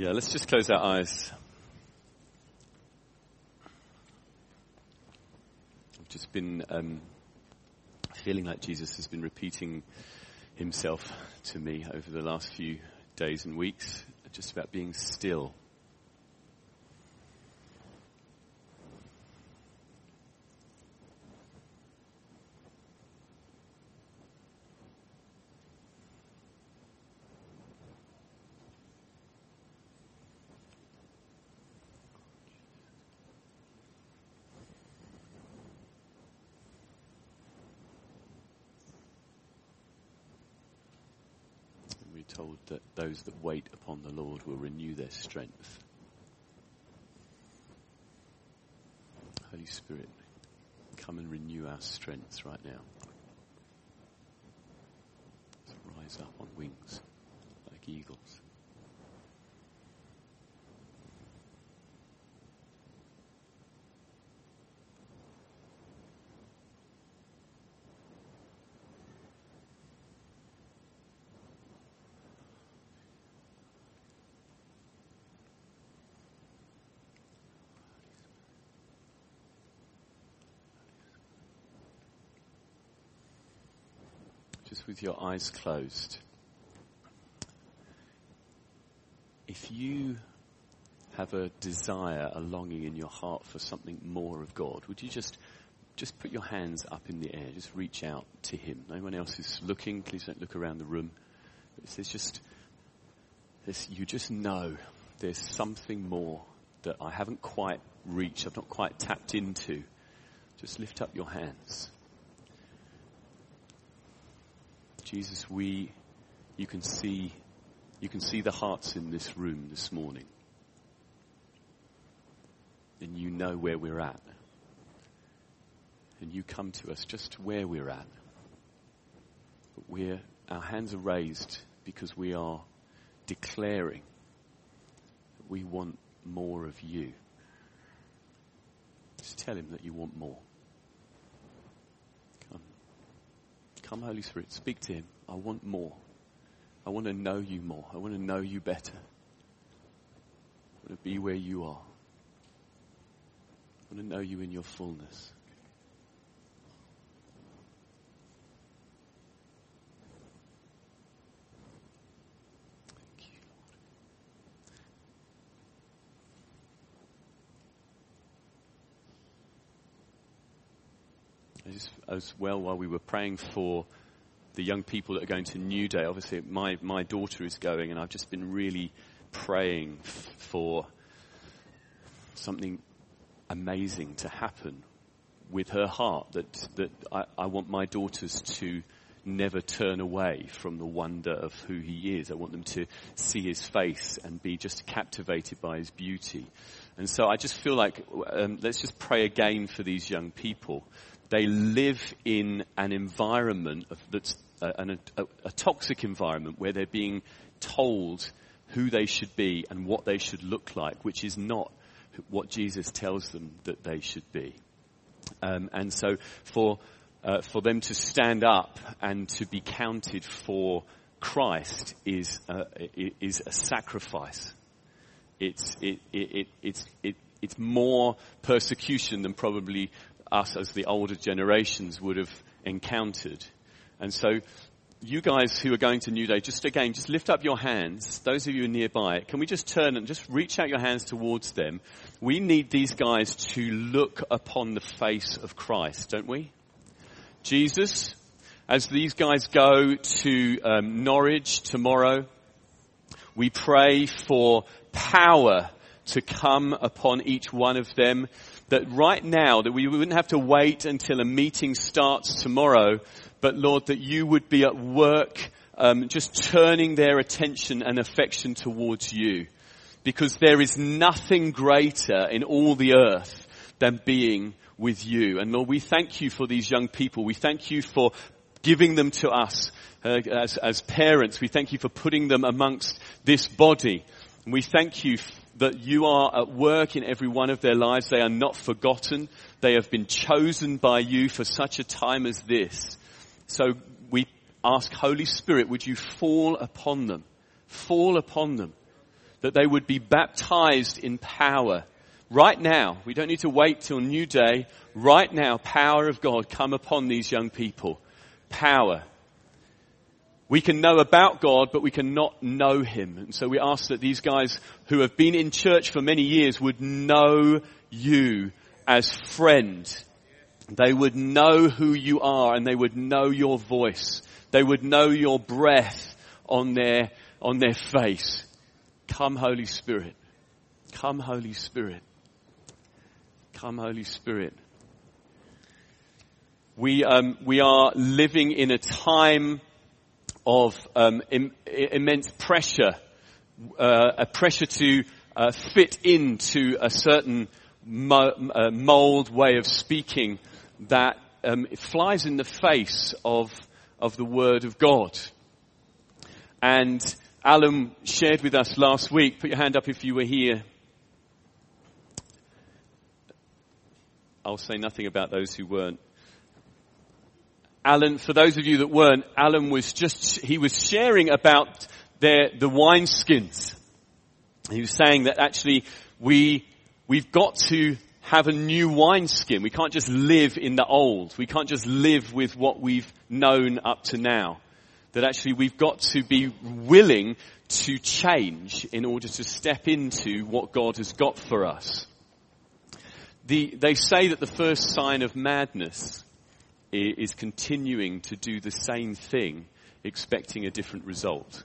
Yeah, let's just close our eyes. I've just been um, feeling like Jesus has been repeating himself to me over the last few days and weeks, just about being still. We're told that those that wait upon the Lord will renew their strength. Holy Spirit, come and renew our strength right now. Let's rise up on wings like eagles. With your eyes closed. If you have a desire, a longing in your heart for something more of God, would you just just put your hands up in the air, just reach out to Him. No one else is looking. Please don't look around the room. There's just there's, you just know there's something more that I haven't quite reached. I've not quite tapped into. Just lift up your hands. Jesus, we, you can see, you can see the hearts in this room this morning. And you know where we're at. And you come to us just where we're at. But we're, our hands are raised because we are declaring that we want more of you. Just tell him that you want more. Come. Come, Holy Spirit, speak to him. I want more. I want to know you more. I want to know you better. I want to be where you are. I want to know you in your fullness. Just, as well, while we were praying for the young people that are going to New Day, obviously my, my daughter is going, and I've just been really praying f- for something amazing to happen with her heart. That, that I, I want my daughters to never turn away from the wonder of who he is. I want them to see his face and be just captivated by his beauty. And so I just feel like um, let's just pray again for these young people. They live in an environment of, that's uh, an, a, a toxic environment where they're being told who they should be and what they should look like, which is not what Jesus tells them that they should be. Um, and so for uh, for them to stand up and to be counted for Christ is uh, is a sacrifice. It's it, it, it, it, it's more persecution than probably us as the older generations would have encountered. And so you guys who are going to New Day, just again, just lift up your hands. Those of you nearby, can we just turn and just reach out your hands towards them? We need these guys to look upon the face of Christ, don't we? Jesus, as these guys go to um, Norwich tomorrow, we pray for power to come upon each one of them. That right now, that we wouldn't have to wait until a meeting starts tomorrow, but Lord, that you would be at work, um, just turning their attention and affection towards you. Because there is nothing greater in all the earth than being with you. And Lord, we thank you for these young people. We thank you for giving them to us uh, as, as parents. We thank you for putting them amongst this body. And we thank you that you are at work in every one of their lives. They are not forgotten. They have been chosen by you for such a time as this. So we ask, Holy Spirit, would you fall upon them? Fall upon them that they would be baptized in power. Right now, we don't need to wait till New Day. Right now, power of God come upon these young people. Power. We can know about God, but we cannot know Him. And so we ask that these guys who have been in church for many years would know you as friend. They would know who you are and they would know your voice. They would know your breath on their, on their face. Come Holy Spirit. Come Holy Spirit. Come Holy Spirit. We, um, we are living in a time of um, Im- immense pressure, uh, a pressure to uh, fit into a certain mo- uh, mold way of speaking that um, flies in the face of of the Word of God. And Alan shared with us last week. Put your hand up if you were here. I'll say nothing about those who weren't. Alan, for those of you that weren't, Alan was just, he was sharing about their, the wineskins. He was saying that actually we, we've got to have a new wineskin. We can't just live in the old. We can't just live with what we've known up to now. That actually we've got to be willing to change in order to step into what God has got for us. The, they say that the first sign of madness is continuing to do the same thing, expecting a different result.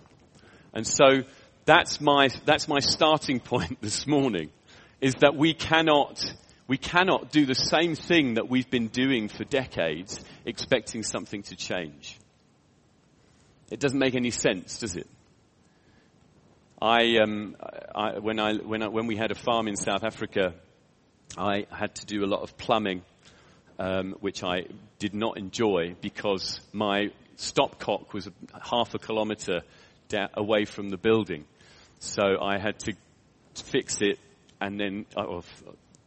And so that's my, that's my starting point this morning, is that we cannot, we cannot do the same thing that we've been doing for decades, expecting something to change. It doesn't make any sense, does it? I, um, I, when, I, when, I, when we had a farm in South Africa, I had to do a lot of plumbing um, which I did not enjoy because my stopcock was half a kilometre da- away from the building. So I had to fix it and then, uh,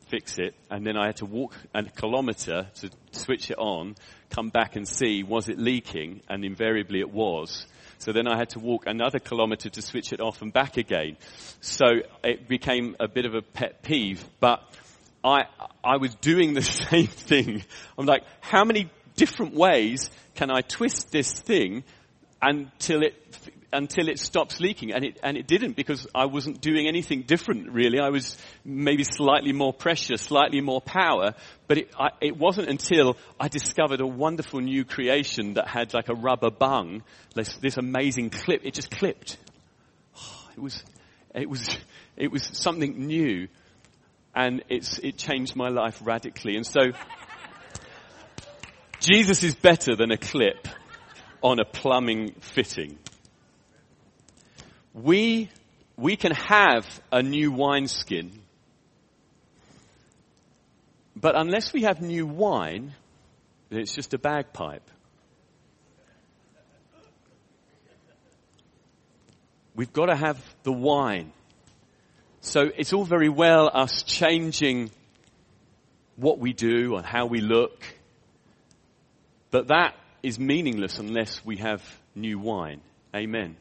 fix it, and then I had to walk a kilometre to switch it on, come back and see was it leaking, and invariably it was. So then I had to walk another kilometre to switch it off and back again. So it became a bit of a pet peeve, but I, I was doing the same thing. I'm like, how many different ways can I twist this thing until it, until it stops leaking? And it, and it didn't because I wasn't doing anything different really. I was maybe slightly more pressure, slightly more power, but it, I, it wasn't until I discovered a wonderful new creation that had like a rubber bung, this, this amazing clip. It just clipped. It was, it was, it was something new and it's, it changed my life radically. And so, Jesus is better than a clip on a plumbing fitting. We, we can have a new wineskin, but unless we have new wine, it's just a bagpipe. We've got to have the wine. So it's all very well us changing what we do and how we look, but that is meaningless unless we have new wine. Amen.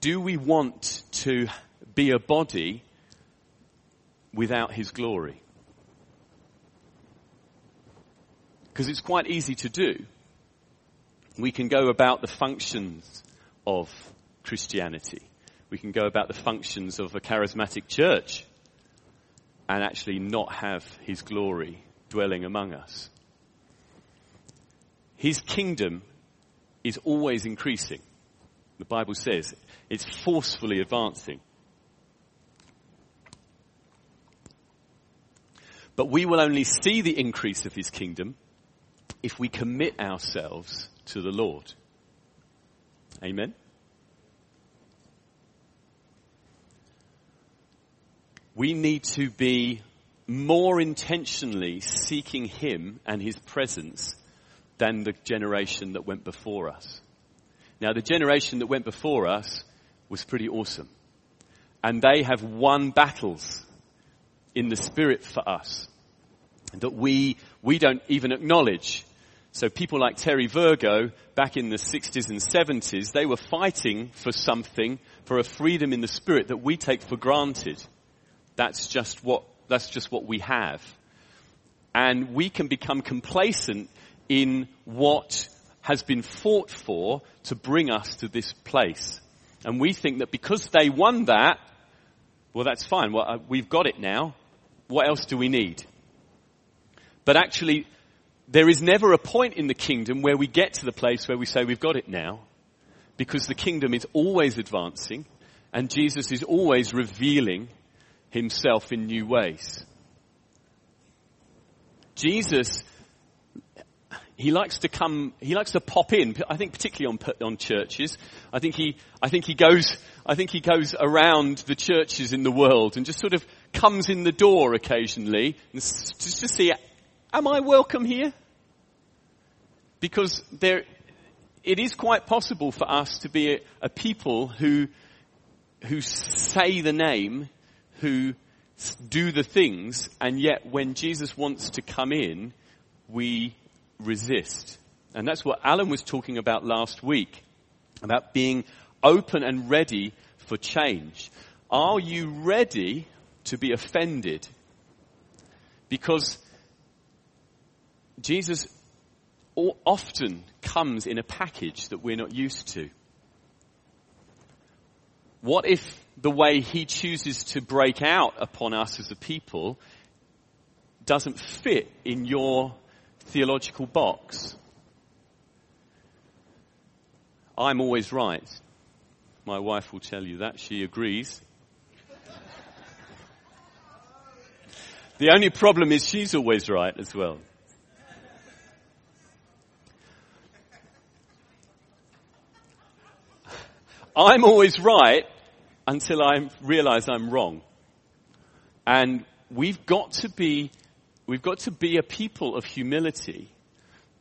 Do we want to be a body without His glory? Because it's quite easy to do. We can go about the functions of Christianity. We can go about the functions of a charismatic church and actually not have his glory dwelling among us. His kingdom is always increasing. The Bible says it's forcefully advancing. But we will only see the increase of his kingdom if we commit ourselves to the Lord. Amen? We need to be more intentionally seeking Him and His presence than the generation that went before us. Now, the generation that went before us was pretty awesome. And they have won battles in the spirit for us that we, we don't even acknowledge. So people like Terry Virgo back in the 60s and 70s, they were fighting for something, for a freedom in the spirit that we take for granted. That's just what, that's just what we have. And we can become complacent in what has been fought for to bring us to this place. And we think that because they won that, well, that's fine. Well, uh, we've got it now. What else do we need? But actually, there is never a point in the kingdom where we get to the place where we say we've got it now, because the kingdom is always advancing and Jesus is always revealing himself in new ways. Jesus, he likes to come, he likes to pop in, I think particularly on, on churches. I think he, I think he goes, I think he goes around the churches in the world and just sort of comes in the door occasionally just to see Am I welcome here? Because there, it is quite possible for us to be a, a people who, who say the name, who do the things, and yet when Jesus wants to come in, we resist. And that's what Alan was talking about last week, about being open and ready for change. Are you ready to be offended? Because Jesus often comes in a package that we're not used to. What if the way he chooses to break out upon us as a people doesn't fit in your theological box? I'm always right. My wife will tell you that. She agrees. the only problem is she's always right as well. I'm always right until I realize I'm wrong. And we've got to be, we've got to be a people of humility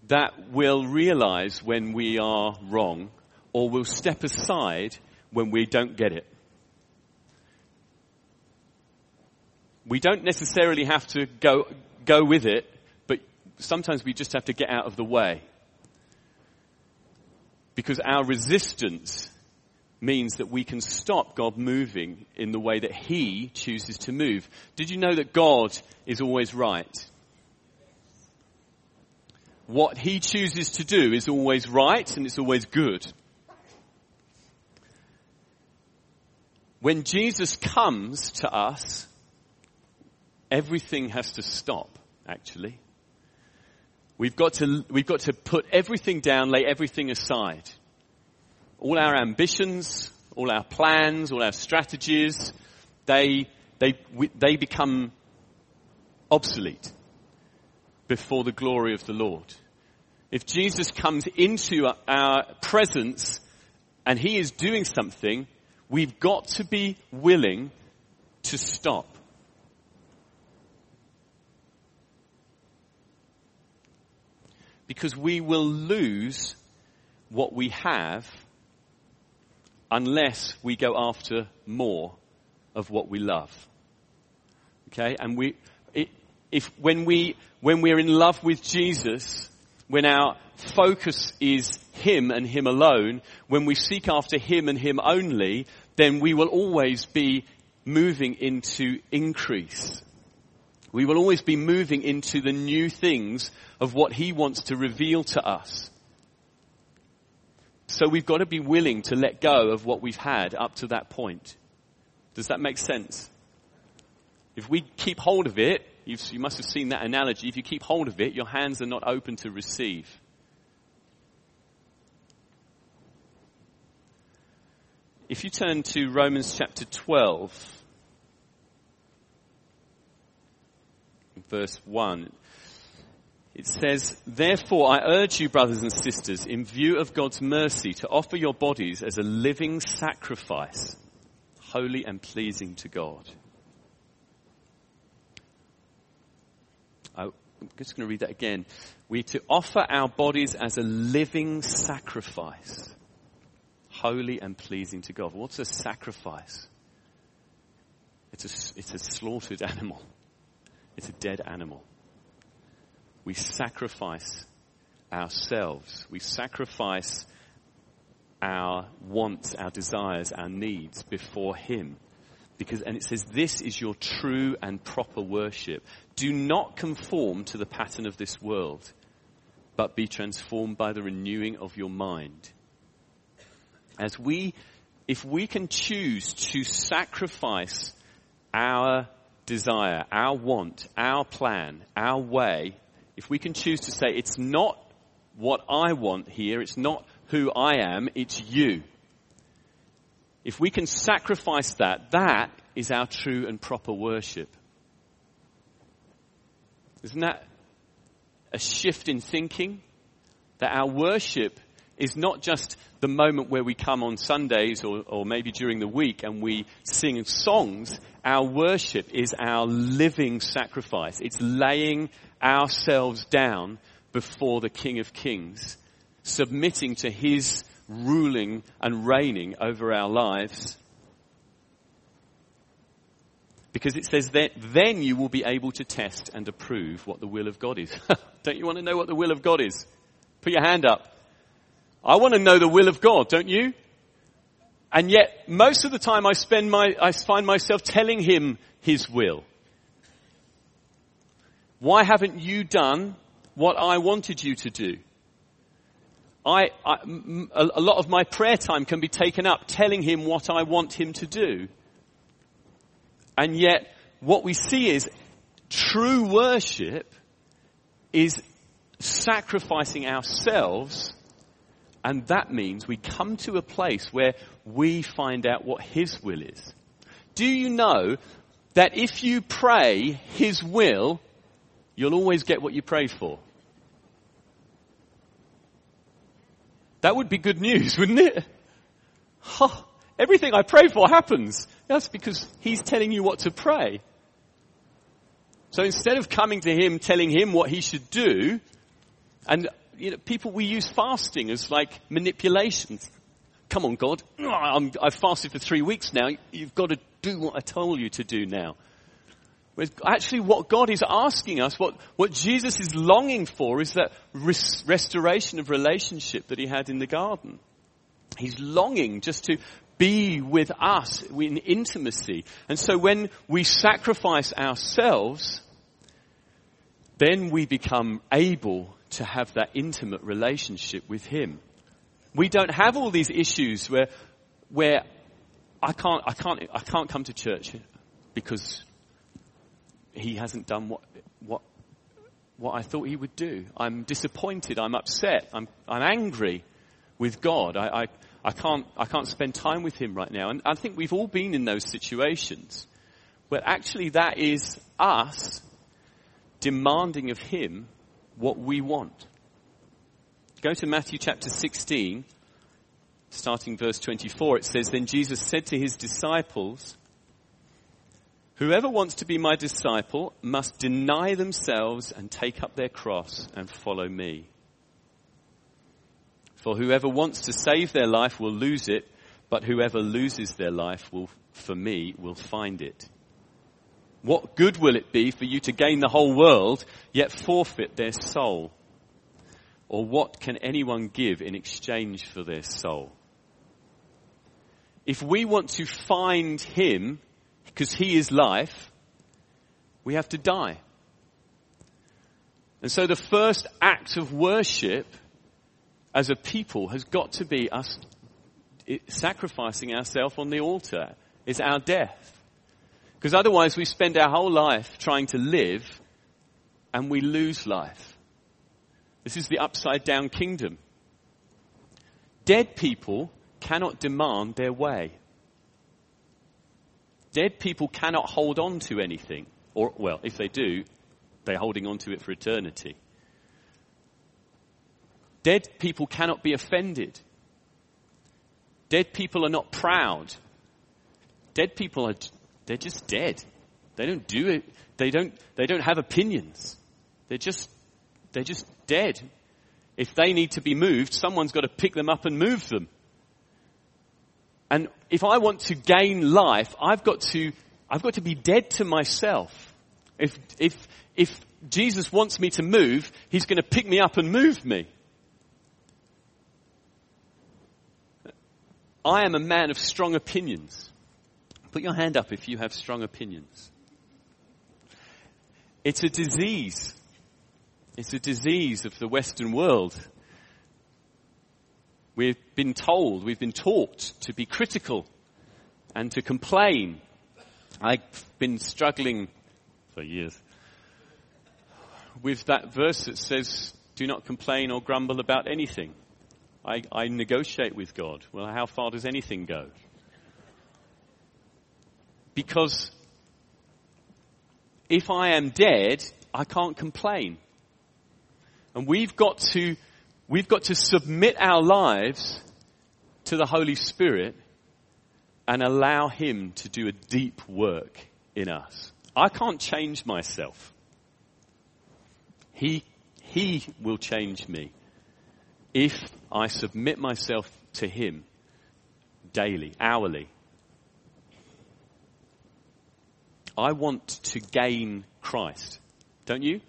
that will realize when we are wrong or will step aside when we don't get it. We don't necessarily have to go, go with it, but sometimes we just have to get out of the way. Because our resistance means that we can stop God moving in the way that He chooses to move. Did you know that God is always right? What He chooses to do is always right and it's always good. When Jesus comes to us, everything has to stop, actually. We've got to, we've got to put everything down, lay everything aside all our ambitions, all our plans, all our strategies, they, they, they become obsolete before the glory of the Lord. If Jesus comes into our presence and he is doing something, we've got to be willing to stop. Because we will lose what we have unless we go after more of what we love. Okay? And we, if, when we, when we're in love with Jesus, when our focus is Him and Him alone, when we seek after Him and Him only, then we will always be moving into increase. We will always be moving into the new things of what He wants to reveal to us. So we've got to be willing to let go of what we've had up to that point. Does that make sense? If we keep hold of it, you must have seen that analogy. If you keep hold of it, your hands are not open to receive. If you turn to Romans chapter 12, verse 1, it says, Therefore I urge you, brothers and sisters, in view of God's mercy, to offer your bodies as a living sacrifice, holy and pleasing to God. I'm just going to read that again. We are to offer our bodies as a living sacrifice, holy and pleasing to God. What's a sacrifice? It's a, it's a slaughtered animal. It's a dead animal we sacrifice ourselves. We sacrifice our wants, our desires, our needs before Him. Because, and it says, this is your true and proper worship. Do not conform to the pattern of this world, but be transformed by the renewing of your mind. As we, if we can choose to sacrifice our desire, our want, our plan, our way, if we can choose to say, it's not what I want here, it's not who I am, it's you. If we can sacrifice that, that is our true and proper worship. Isn't that a shift in thinking? That our worship is not just the moment where we come on Sundays or, or maybe during the week and we sing songs. Our worship is our living sacrifice. It's laying ourselves down before the King of Kings, submitting to His ruling and reigning over our lives. Because it says that then you will be able to test and approve what the will of God is. don't you want to know what the will of God is? Put your hand up. I want to know the will of God, don't you? And yet, most of the time I spend my, I find myself telling him his will. Why haven't you done what I wanted you to do? I, I, a lot of my prayer time can be taken up telling him what I want him to do. And yet, what we see is true worship is sacrificing ourselves and that means we come to a place where we find out what His will is. Do you know that if you pray His will, you'll always get what you pray for? That would be good news, wouldn't it? Oh, everything I pray for happens. That's because He's telling you what to pray. So instead of coming to Him telling Him what He should do, and you know, people, we use fasting as like manipulations. Come on, God. i have fasted for three weeks now. You've got to do what I told you to do now. Whereas actually what God is asking us, what, what Jesus is longing for is that res- restoration of relationship that he had in the garden. He's longing just to be with us in intimacy. And so when we sacrifice ourselves, then we become able to have that intimate relationship with Him. We don't have all these issues where, where I can't, I can't, I can't come to church because He hasn't done what, what, what I thought He would do. I'm disappointed. I'm upset. I'm, I'm angry with God. I, I, I can't, I can't spend time with Him right now. And I think we've all been in those situations where actually that is us demanding of Him what we want. Go to Matthew chapter 16, starting verse 24. It says, Then Jesus said to his disciples, Whoever wants to be my disciple must deny themselves and take up their cross and follow me. For whoever wants to save their life will lose it, but whoever loses their life will, for me, will find it. What good will it be for you to gain the whole world, yet forfeit their soul? Or what can anyone give in exchange for their soul? If we want to find Him, because He is life, we have to die. And so the first act of worship as a people has got to be us sacrificing ourselves on the altar. Is our death. Because otherwise we spend our whole life trying to live and we lose life. This is the upside down kingdom. Dead people cannot demand their way. Dead people cannot hold on to anything. Or, well, if they do, they're holding on to it for eternity. Dead people cannot be offended. Dead people are not proud. Dead people are they're just dead. They don't do it. They don't, they don't have opinions. They're just, they're just dead. If they need to be moved, someone's got to pick them up and move them. And if I want to gain life, I've got to, I've got to be dead to myself. If, if, if Jesus wants me to move, he's going to pick me up and move me. I am a man of strong opinions. Put your hand up if you have strong opinions. It's a disease. It's a disease of the Western world. We've been told, we've been taught to be critical and to complain. I've been struggling for years with that verse that says, do not complain or grumble about anything. I, I negotiate with God. Well, how far does anything go? Because if I am dead, I can't complain. And we've got to, we've got to submit our lives to the Holy Spirit and allow Him to do a deep work in us. I can't change myself. He, he will change me if I submit myself to Him daily, hourly. I want to gain Christ. Don't you?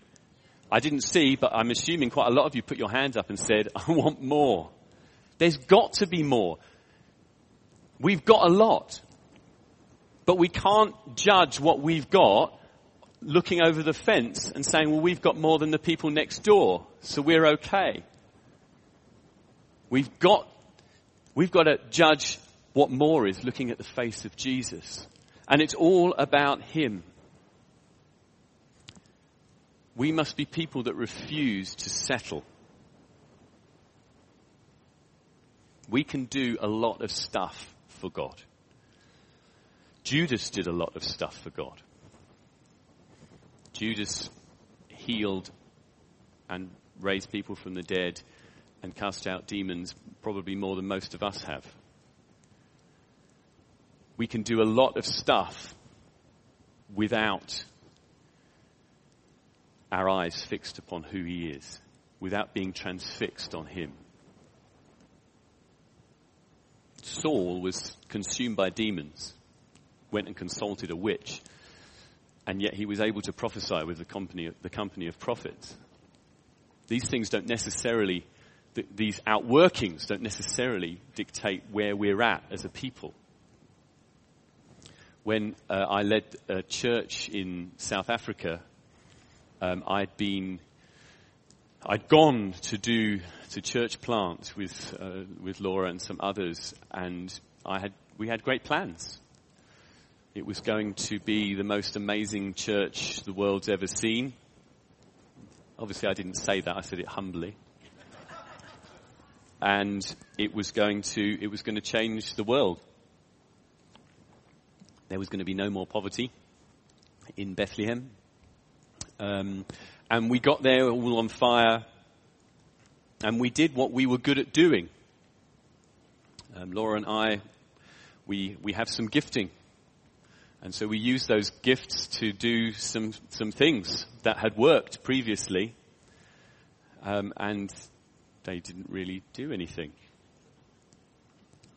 I didn't see, but I'm assuming quite a lot of you put your hands up and said, I want more. There's got to be more. We've got a lot. But we can't judge what we've got looking over the fence and saying, well, we've got more than the people next door, so we're okay. We've got, we've got to judge what more is looking at the face of Jesus. And it's all about Him. We must be people that refuse to settle. We can do a lot of stuff for God. Judas did a lot of stuff for God. Judas healed and raised people from the dead and cast out demons probably more than most of us have. We can do a lot of stuff without our eyes fixed upon who he is, without being transfixed on him. Saul was consumed by demons, went and consulted a witch and yet he was able to prophesy with the company, the company of prophets. These things don't necessarily, these outworkings don't necessarily dictate where we're at as a people. When uh, I led a church in South Africa, um, I'd been, I'd gone to do to church plant with uh, with Laura and some others, and I had we had great plans. It was going to be the most amazing church the world's ever seen. Obviously, I didn't say that. I said it humbly. And it was going to, it was going to change the world. There was going to be no more poverty in Bethlehem. Um, and we got there all on fire. And we did what we were good at doing. Um, Laura and I, we, we have some gifting and so we used those gifts to do some, some things that had worked previously, um, and they didn't really do anything.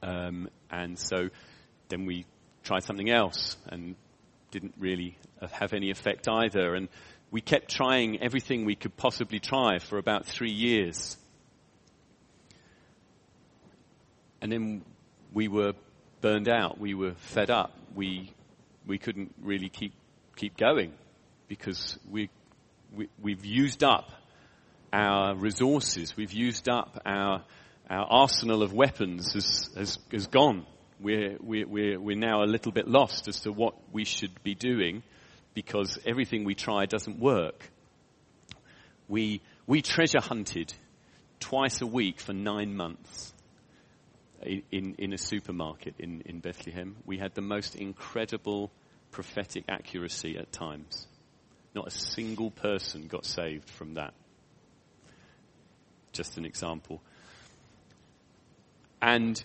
Um, and so then we tried something else and didn't really have any effect either. And we kept trying everything we could possibly try for about three years. And then we were burned out. We were fed up. We we couldn't really keep keep going because we, we we've used up our resources. We've used up our our arsenal of weapons has has, has gone. We're, we're, we're now a little bit lost as to what we should be doing because everything we try doesn't work. We, we treasure hunted twice a week for nine months in, in a supermarket in, in Bethlehem. We had the most incredible prophetic accuracy at times. Not a single person got saved from that. Just an example. And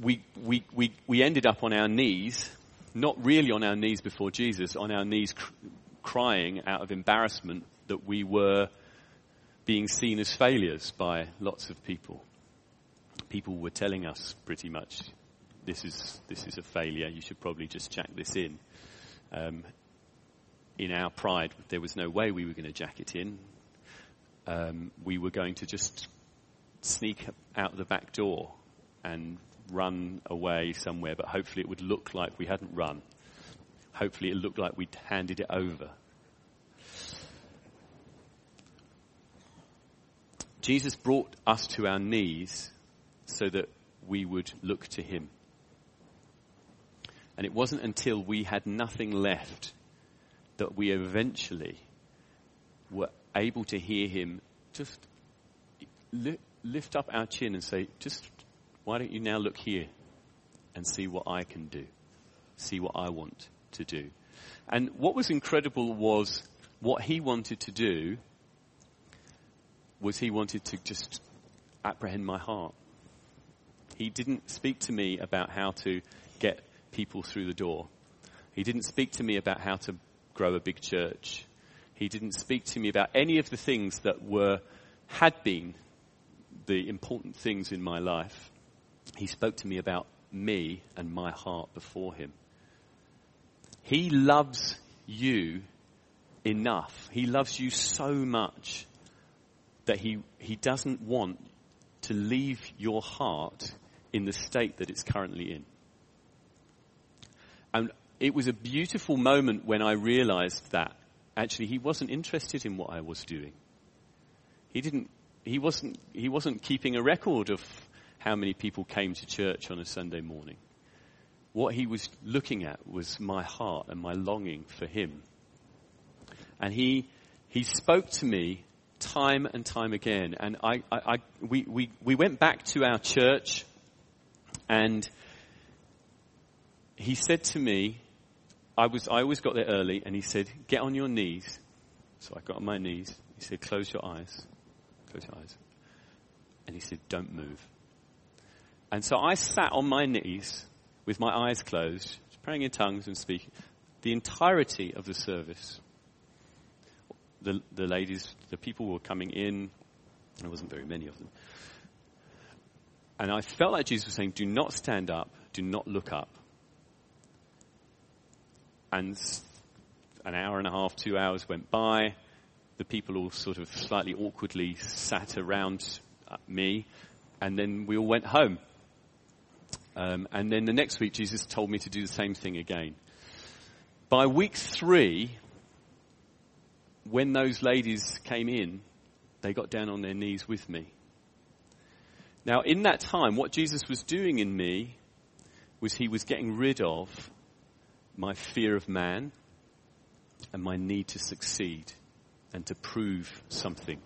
we, we, we, we ended up on our knees, not really on our knees before Jesus, on our knees cr- crying out of embarrassment that we were being seen as failures by lots of people people were telling us pretty much, this is, this is a failure, you should probably just jack this in. Um, in our pride, there was no way we were going to jack it in. Um, we were going to just sneak out the back door and run away somewhere, but hopefully it would look like we hadn't run. Hopefully it looked like we'd handed it over. Jesus brought us to our knees so that we would look to him. And it wasn't until we had nothing left that we eventually were able to hear him just lift up our chin and say, just why don't you now look here and see what I can do? See what I want to do. And what was incredible was what he wanted to do was he wanted to just apprehend my heart. He didn't speak to me about how to get people through the door. He didn't speak to me about how to grow a big church. He didn't speak to me about any of the things that were, had been the important things in my life. He spoke to me about me and my heart before him. He loves you enough. He loves you so much that he, he doesn't want to leave your heart in the state that it's currently in. And it was a beautiful moment when I realized that actually he wasn't interested in what I was doing. He didn't, he wasn't, he wasn't keeping a record of how many people came to church on a Sunday morning. What he was looking at was my heart and my longing for him. And he, he spoke to me time and time again. And I, I, I we, we, we went back to our church and he said to me, I was, I always got there early and he said, get on your knees. So I got on my knees. He said, close your eyes. Close your eyes. And he said, don't move. And so I sat on my knees with my eyes closed, praying in tongues and speaking the entirety of the service. The, the ladies, the people were coming in. There wasn't very many of them. And I felt like Jesus was saying, do not stand up, do not look up. And an hour and a half, two hours went by. The people all sort of slightly awkwardly sat around uh, me, and then we all went home. Um, and then the next week, Jesus told me to do the same thing again. By week three, when those ladies came in, they got down on their knees with me. Now, in that time, what Jesus was doing in me was he was getting rid of my fear of man and my need to succeed and to prove something.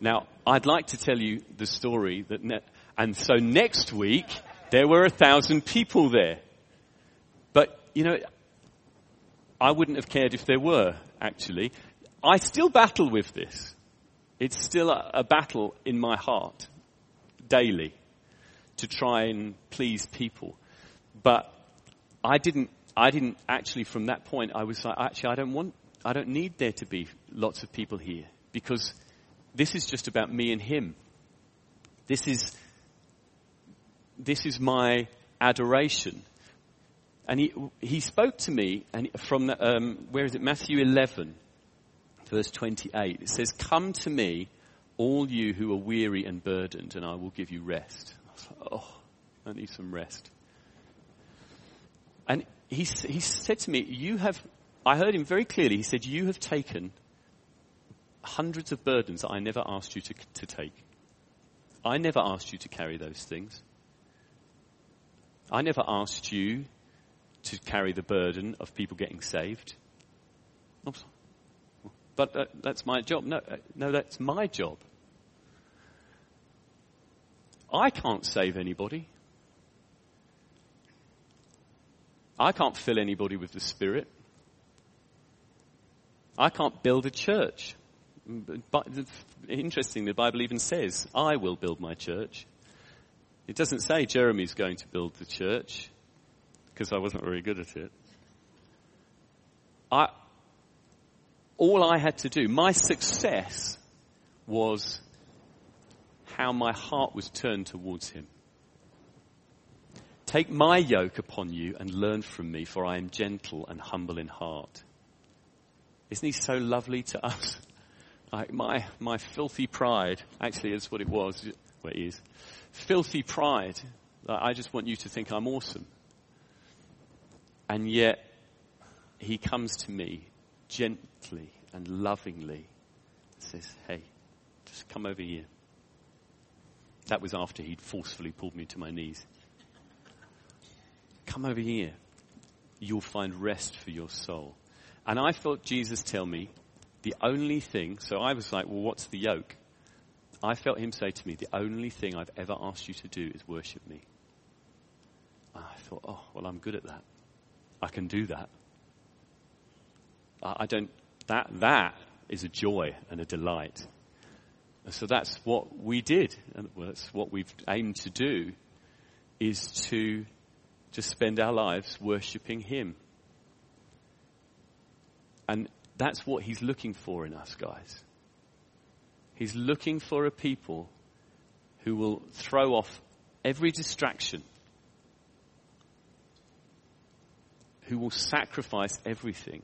Now, I'd like to tell you the story that, ne- and so next week, there were a thousand people there. But, you know, I wouldn't have cared if there were, actually. I still battle with this. It's still a, a battle in my heart daily to try and please people. But I didn't, I didn't actually from that point, I was like, actually, I don't want, I don't need there to be lots of people here because this is just about me and him. This is, this is my adoration. And he, he spoke to me and from the, um, where is it? Matthew 11, verse 28. It says, come to me, all you who are weary and burdened, and I will give you rest. I like, oh, I need some rest. And he, he said to me, you have, I heard him very clearly. He said, you have taken hundreds of burdens that I never asked you to, to take. I never asked you to carry those things. I never asked you to carry the burden of people getting saved. Oops. But uh, that's my job. No, uh, no, that's my job. I can't save anybody. I can't fill anybody with the Spirit. I can't build a church. But interesting, the Bible even says, I will build my church. It doesn't say Jeremy's going to build the church, because I wasn't very good at it. I, all I had to do, my success was how my heart was turned towards him. Take my yoke upon you and learn from me, for I am gentle and humble in heart. Isn't he so lovely to us? Like my, my filthy pride, actually, is what it was. where he is. Filthy pride. I just want you to think I'm awesome. And yet, he comes to me gently and lovingly and says, Hey, just come over here. That was after he'd forcefully pulled me to my knees. Come over here. You'll find rest for your soul. And I felt Jesus tell me the only thing, so I was like, well, what's the yoke? I felt him say to me, the only thing I've ever asked you to do is worship me. And I thought, oh, well, I'm good at that. I can do that. I don't, that, that is a joy and a delight. And so that's what we did. And that's what we've aimed to do is to just spend our lives worshipping Him. And that's what He's looking for in us, guys. He's looking for a people who will throw off every distraction, who will sacrifice everything,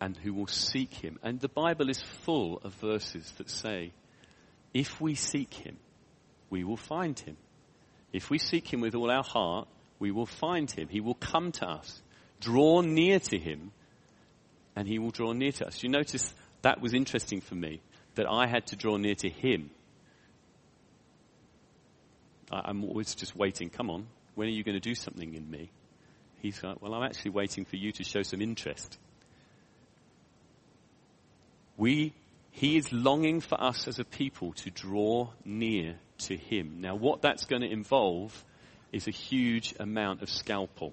and who will seek Him. And the Bible is full of verses that say, if we seek Him, we will find Him. If we seek Him with all our heart, we will find Him. He will come to us. Draw near to Him, and He will draw near to us. You notice that was interesting for me that I had to draw near to him. I'm always just waiting. Come on, when are you going to do something in me? He's like, well, I'm actually waiting for you to show some interest. We, he is longing for us as a people to draw near to him. Now, what that's going to involve is a huge amount of scalpel.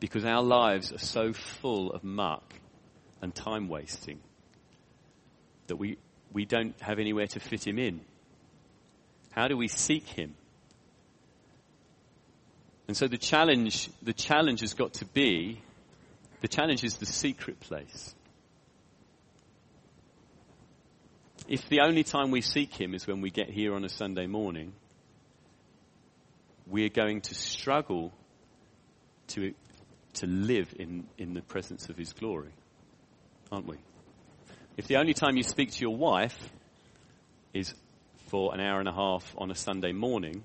Because our lives are so full of muck and time wasting that we, we don't have anywhere to fit him in? How do we seek him? And so the challenge, the challenge has got to be, the challenge is the secret place. If the only time we seek him is when we get here on a Sunday morning, we're going to struggle to, to live in, in the presence of his glory, aren't we? If the only time you speak to your wife is for an hour and a half on a Sunday morning,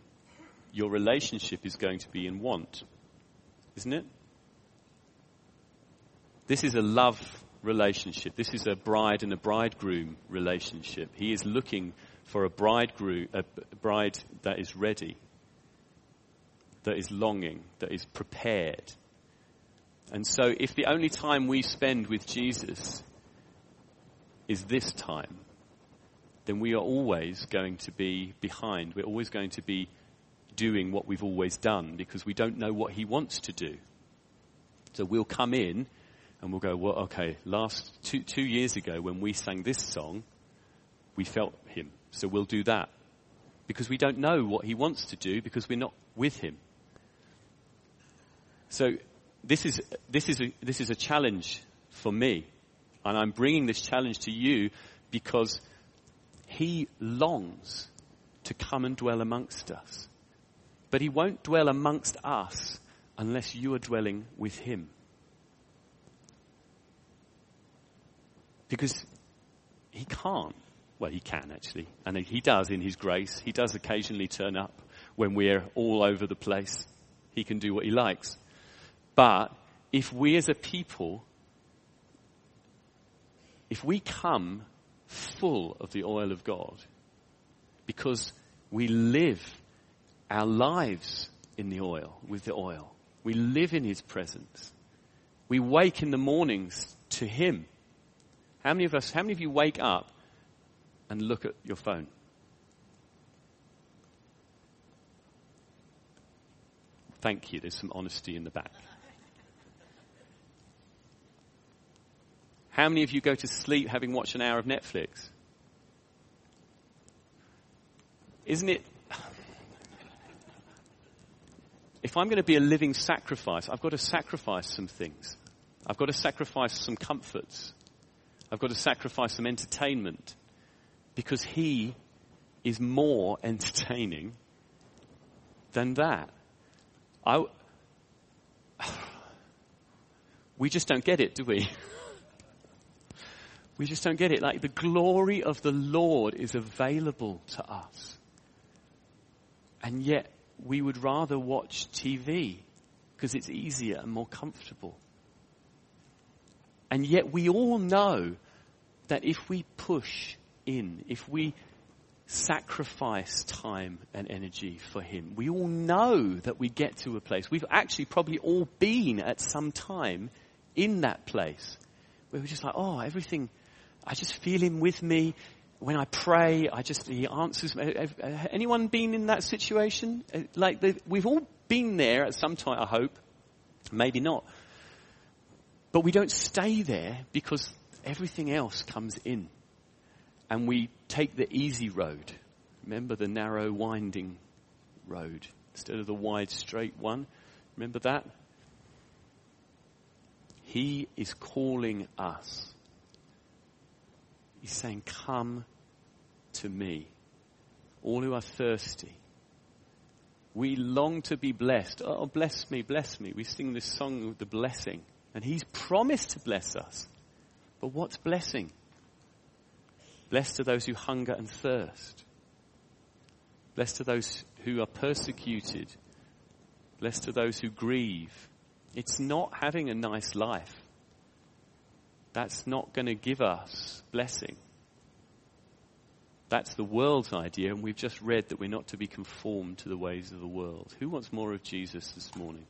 your relationship is going to be in want. Isn't it? This is a love relationship. This is a bride and a bridegroom relationship. He is looking for a bridegroom, a bride that is ready, that is longing, that is prepared. And so if the only time we spend with Jesus is this time, then we are always going to be behind. We're always going to be doing what we've always done because we don't know what he wants to do. So we'll come in and we'll go, well, okay, last two, two years ago when we sang this song, we felt him. So we'll do that. Because we don't know what he wants to do because we're not with him. So this is, this is a, this is a challenge for me and I'm bringing this challenge to you because he longs to come and dwell amongst us. But he won't dwell amongst us unless you are dwelling with him. Because he can't. Well, he can actually. And he does in his grace. He does occasionally turn up when we're all over the place. He can do what he likes. But if we as a people if we come full of the oil of God, because we live our lives in the oil, with the oil, we live in His presence. We wake in the mornings to Him. How many of us, how many of you wake up and look at your phone? Thank you. There's some honesty in the back. How many of you go to sleep having watched an hour of Netflix? Isn't it? If I'm going to be a living sacrifice, I've got to sacrifice some things. I've got to sacrifice some comforts. I've got to sacrifice some entertainment because He is more entertaining than that. I, we just don't get it, do we? We just don't get it. Like the glory of the Lord is available to us. And yet we would rather watch TV because it's easier and more comfortable. And yet we all know that if we push in, if we sacrifice time and energy for Him, we all know that we get to a place. We've actually probably all been at some time in that place where we're just like, oh, everything, I just feel Him with me. When I pray, I just, He answers. Anyone been in that situation? Uh, like, we've all been there at some time, I hope. Maybe not. But we don't stay there because everything else comes in. And we take the easy road. Remember the narrow, winding road instead of the wide, straight one? Remember that? He is calling us. He's saying, Come to me, all who are thirsty. We long to be blessed. Oh, bless me, bless me. We sing this song of the blessing. And He's promised to bless us. But what's blessing? Blessed are those who hunger and thirst. Blessed are those who are persecuted. Blessed are those who grieve. It's not having a nice life. That's not going to give us blessing. That's the world's idea, and we've just read that we're not to be conformed to the ways of the world. Who wants more of Jesus this morning?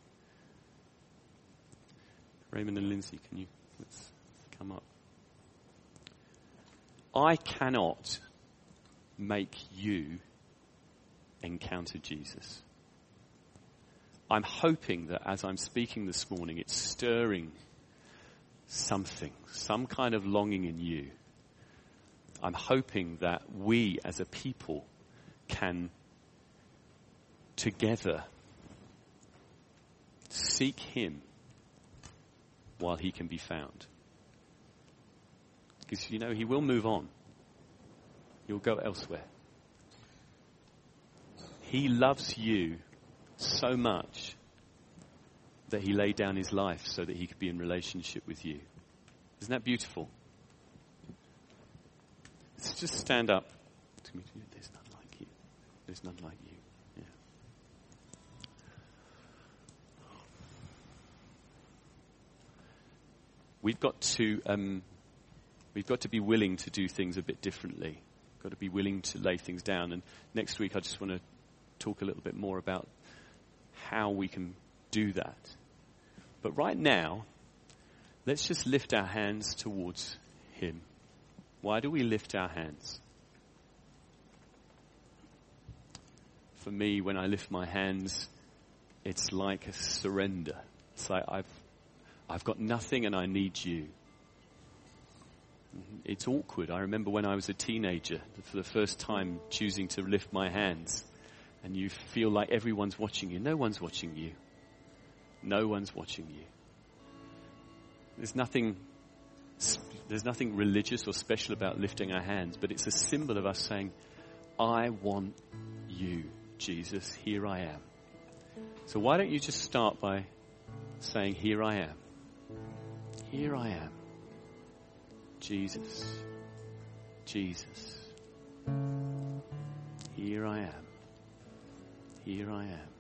Raymond and Lindsay, can you let's come up? I cannot make you encounter Jesus. I'm hoping that as I'm speaking this morning, it's stirring something, some kind of longing in you. I'm hoping that we as a people can together seek Him while he can be found. Because, you know, he will move on. He'll go elsewhere. He loves you so much that he laid down his life so that he could be in relationship with you. Isn't that beautiful? Let's just stand up. There's none like you. There's none like you. Yeah. we've got to um, we've got to be willing to do things a bit differently. We've got to be willing to lay things down. And next week, I just want to talk a little bit more about how we can do that. But right now, let's just lift our hands towards Him. Why do we lift our hands? For me, when I lift my hands, it's like a surrender. It's like I've I've got nothing and I need you. It's awkward. I remember when I was a teenager, for the first time choosing to lift my hands, and you feel like everyone's watching you. No one's watching you. No one's watching you. There's nothing, there's nothing religious or special about lifting our hands, but it's a symbol of us saying, I want you, Jesus. Here I am. So why don't you just start by saying, Here I am. Here I am. Jesus. Jesus. Here I am. Here I am.